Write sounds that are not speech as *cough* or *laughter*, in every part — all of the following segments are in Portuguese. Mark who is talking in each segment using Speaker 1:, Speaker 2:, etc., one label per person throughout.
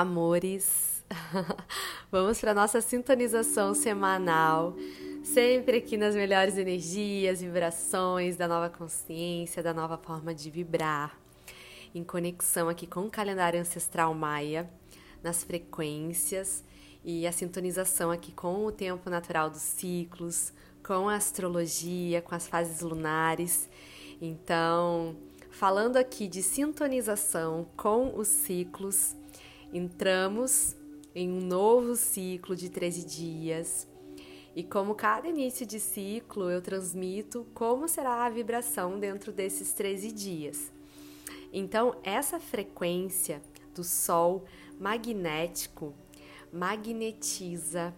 Speaker 1: amores. *laughs* Vamos para nossa sintonização semanal, sempre aqui nas melhores energias, vibrações da nova consciência, da nova forma de vibrar, em conexão aqui com o calendário ancestral maia, nas frequências e a sintonização aqui com o tempo natural dos ciclos, com a astrologia, com as fases lunares. Então, falando aqui de sintonização com os ciclos, entramos em um novo ciclo de 13 dias. E como cada início de ciclo, eu transmito como será a vibração dentro desses 13 dias. Então, essa frequência do Sol magnético magnetiza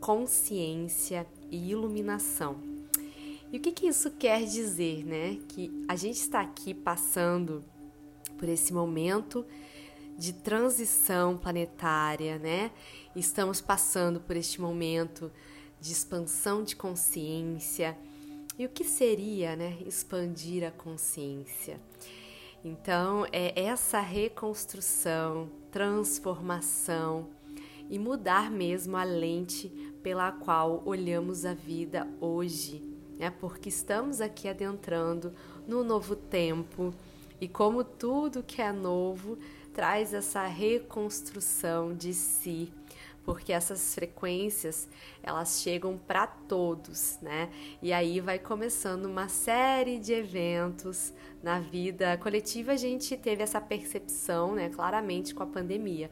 Speaker 1: consciência e iluminação. E o que, que isso quer dizer, né? Que a gente está aqui passando por esse momento de transição planetária, né? Estamos passando por este momento de expansão de consciência. E o que seria, né, expandir a consciência? Então, é essa reconstrução, transformação e mudar mesmo a lente pela qual olhamos a vida hoje, né? Porque estamos aqui adentrando no novo tempo e como tudo que é novo, traz essa reconstrução de si, porque essas frequências elas chegam para todos, né? E aí vai começando uma série de eventos na vida coletiva. A gente teve essa percepção, né? Claramente com a pandemia.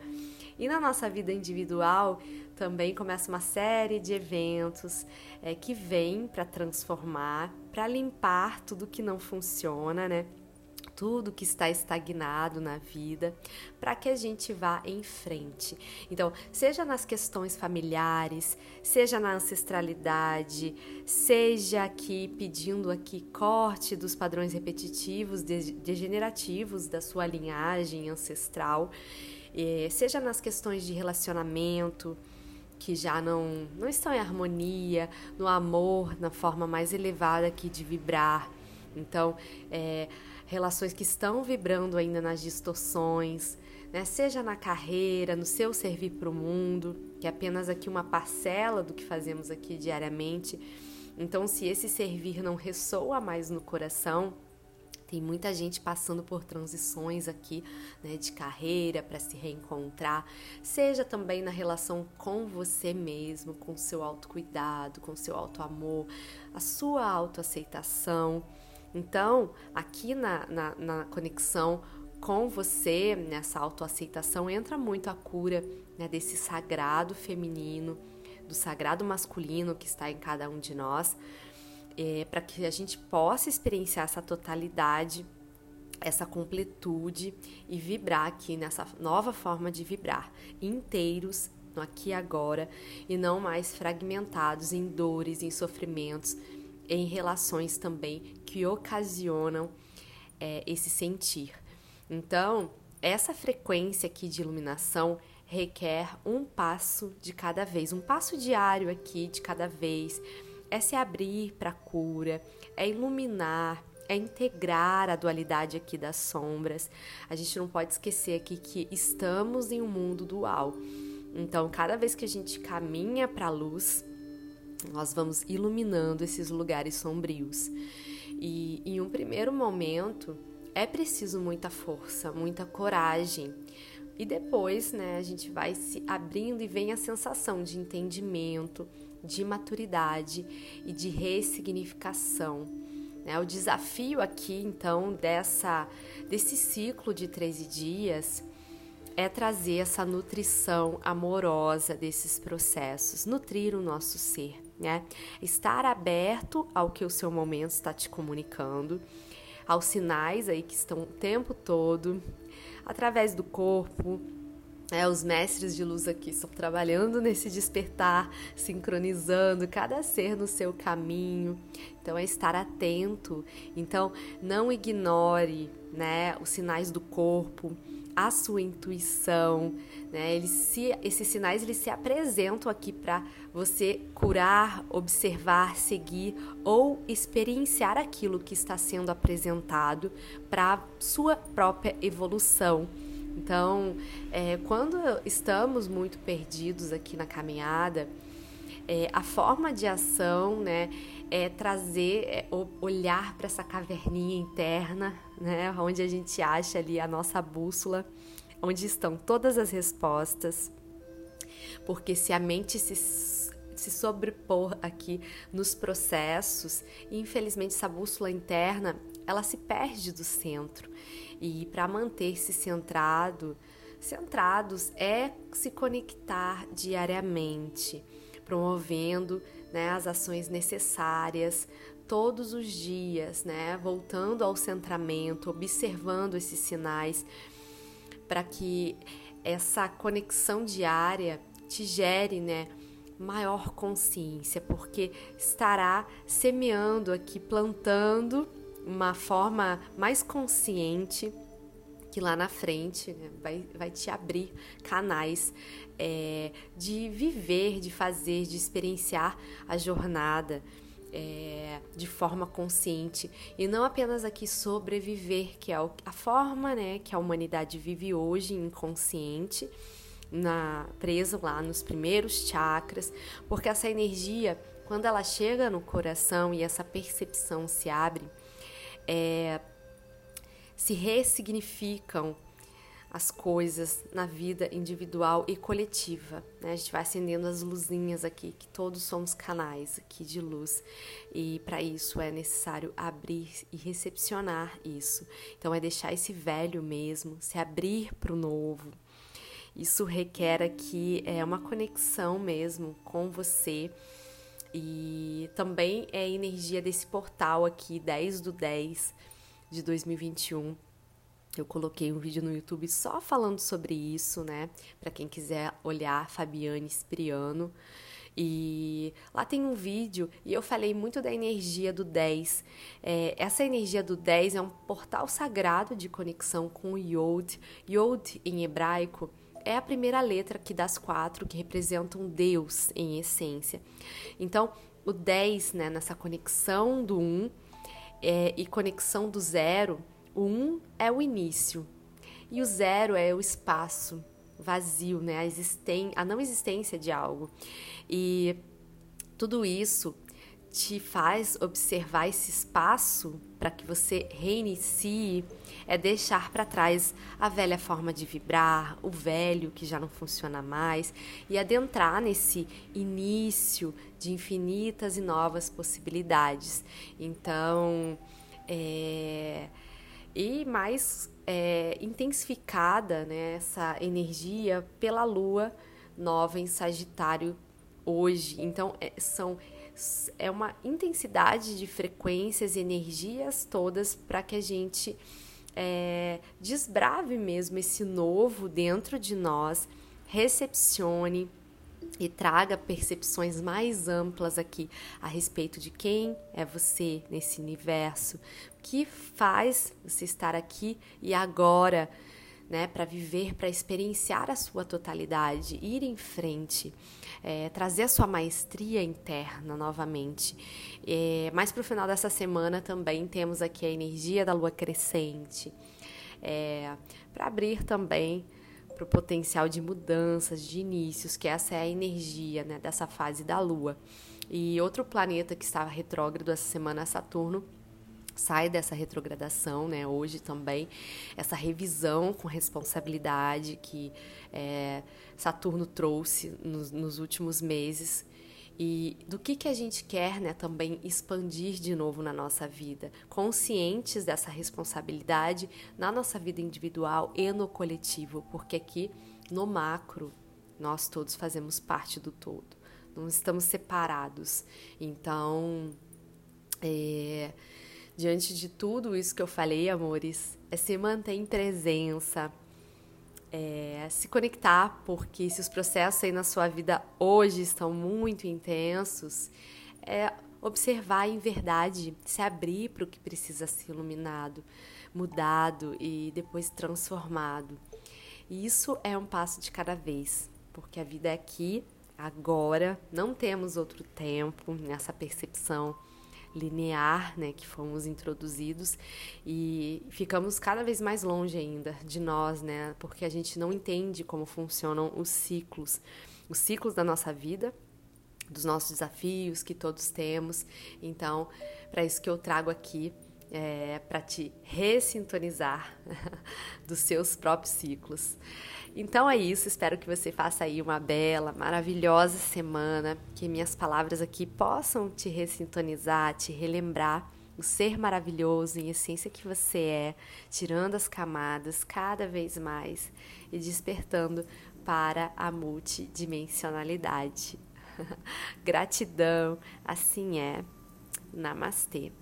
Speaker 1: E na nossa vida individual também começa uma série de eventos é, que vêm para transformar, para limpar tudo que não funciona, né? Tudo que está estagnado na vida, para que a gente vá em frente. Então, seja nas questões familiares, seja na ancestralidade, seja aqui pedindo aqui corte dos padrões repetitivos, degenerativos da sua linhagem ancestral, seja nas questões de relacionamento, que já não, não estão em harmonia, no amor, na forma mais elevada aqui de vibrar. Então, é, relações que estão vibrando ainda nas distorções, né? seja na carreira, no seu servir para o mundo, que é apenas aqui uma parcela do que fazemos aqui diariamente. Então, se esse servir não ressoa mais no coração, tem muita gente passando por transições aqui, né, de carreira para se reencontrar, seja também na relação com você mesmo, com seu autocuidado, com seu autoamor, a sua autoaceitação. Então, aqui na, na, na conexão com você, nessa autoaceitação, entra muito a cura né, desse sagrado feminino, do sagrado masculino que está em cada um de nós, é, para que a gente possa experienciar essa totalidade, essa completude e vibrar aqui nessa nova forma de vibrar, inteiros no aqui e agora e não mais fragmentados em dores, em sofrimentos em relações também que ocasionam é, esse sentir. Então, essa frequência aqui de iluminação requer um passo de cada vez, um passo diário aqui de cada vez. É se abrir para a cura, é iluminar, é integrar a dualidade aqui das sombras. A gente não pode esquecer aqui que estamos em um mundo dual. Então, cada vez que a gente caminha para a luz, nós vamos iluminando esses lugares sombrios. E em um primeiro momento é preciso muita força, muita coragem. E depois, né, a gente vai se abrindo e vem a sensação de entendimento, de maturidade e de ressignificação. Né? O desafio aqui, então, dessa, desse ciclo de 13 dias é trazer essa nutrição amorosa desses processos, nutrir o nosso ser né? Estar aberto ao que o seu momento está te comunicando, aos sinais aí que estão o tempo todo, através do corpo. É, os mestres de luz aqui estão trabalhando nesse despertar, sincronizando cada ser no seu caminho. Então é estar atento. Então não ignore, né, os sinais do corpo a sua intuição, né? Eles se, esses sinais eles se apresentam aqui para você curar, observar, seguir ou experienciar aquilo que está sendo apresentado para sua própria evolução. Então, é, quando estamos muito perdidos aqui na caminhada, é, a forma de ação, né, é trazer, é, olhar para essa caverninha interna, né, onde a gente acha ali a nossa bússola, onde estão todas as respostas. Porque se a mente se se sobrepor aqui nos processos, infelizmente essa bússola interna, ela se perde do centro. E para manter-se centrado, centrados é se conectar diariamente, promovendo né, as ações necessárias todos os dias, né, voltando ao centramento, observando esses sinais para que essa conexão diária te gere, né, maior consciência, porque estará semeando aqui, plantando uma forma mais consciente que lá na frente né, vai, vai te abrir canais é, de viver, de fazer, de experienciar a jornada é, de forma consciente. E não apenas aqui sobreviver, que é a forma né, que a humanidade vive hoje inconsciente na preso lá nos primeiros chakras, porque essa energia, quando ela chega no coração e essa percepção se abre, é, se ressignificam as coisas na vida individual e coletiva. Né? A gente vai acendendo as luzinhas aqui, que todos somos canais aqui de luz. E para isso é necessário abrir e recepcionar isso. Então é deixar esse velho mesmo, se abrir para o novo isso requer aqui é, uma conexão mesmo com você. E também é a energia desse portal aqui, 10 do 10 de 2021. Eu coloquei um vídeo no YouTube só falando sobre isso, né? Para quem quiser olhar, Fabiane Spriano. E lá tem um vídeo e eu falei muito da energia do 10. É, essa energia do 10 é um portal sagrado de conexão com o Yod. Yod em hebraico é a primeira letra aqui das quatro que representam Deus em essência. Então, o 10, né, nessa conexão do 1 um, é, e conexão do zero, o 1 um é o início e o zero é o espaço vazio, né, a, existen a não existência de algo. E tudo isso te faz observar esse espaço para que você reinicie é deixar para trás a velha forma de vibrar, o velho que já não funciona mais e adentrar nesse início de infinitas e novas possibilidades. Então, é, e mais é, intensificada né, essa energia pela lua nova em Sagitário hoje. Então, é, são é uma intensidade de frequências e energias todas para que a gente é, desbrave mesmo esse novo dentro de nós, recepcione e traga percepções mais amplas aqui a respeito de quem é você nesse universo, o que faz você estar aqui e agora né, para viver, para experienciar a sua totalidade, ir em frente, é, trazer a sua maestria interna novamente. É, mais para o final dessa semana também temos aqui a energia da lua crescente, é, para abrir também para o potencial de mudanças, de inícios, que essa é a energia né, dessa fase da lua. E outro planeta que estava retrógrado essa semana, Saturno, sai dessa retrogradação, né? Hoje também essa revisão com responsabilidade que é, Saturno trouxe nos, nos, últimos meses e do que que a gente quer, né? Também expandir de novo na nossa vida, conscientes dessa responsabilidade na nossa vida individual e no coletivo, porque aqui no macro nós todos fazemos parte do todo, não estamos separados. Então é, diante de tudo isso que eu falei, amores, é se manter em presença, é se conectar, porque se os processos aí na sua vida hoje estão muito intensos, é observar em verdade, se abrir para o que precisa ser iluminado, mudado e depois transformado. E isso é um passo de cada vez, porque a vida é aqui, agora, não temos outro tempo nessa percepção linear, né, que fomos introduzidos e ficamos cada vez mais longe ainda de nós, né, porque a gente não entende como funcionam os ciclos, os ciclos da nossa vida, dos nossos desafios que todos temos. Então, para isso que eu trago aqui é, para te ressintonizar *laughs* dos seus próprios ciclos. Então é isso, espero que você faça aí uma bela, maravilhosa semana, que minhas palavras aqui possam te ressintonizar, te relembrar o ser maravilhoso em essência que você é, tirando as camadas cada vez mais e despertando para a multidimensionalidade. *laughs* Gratidão, assim é. Namastê.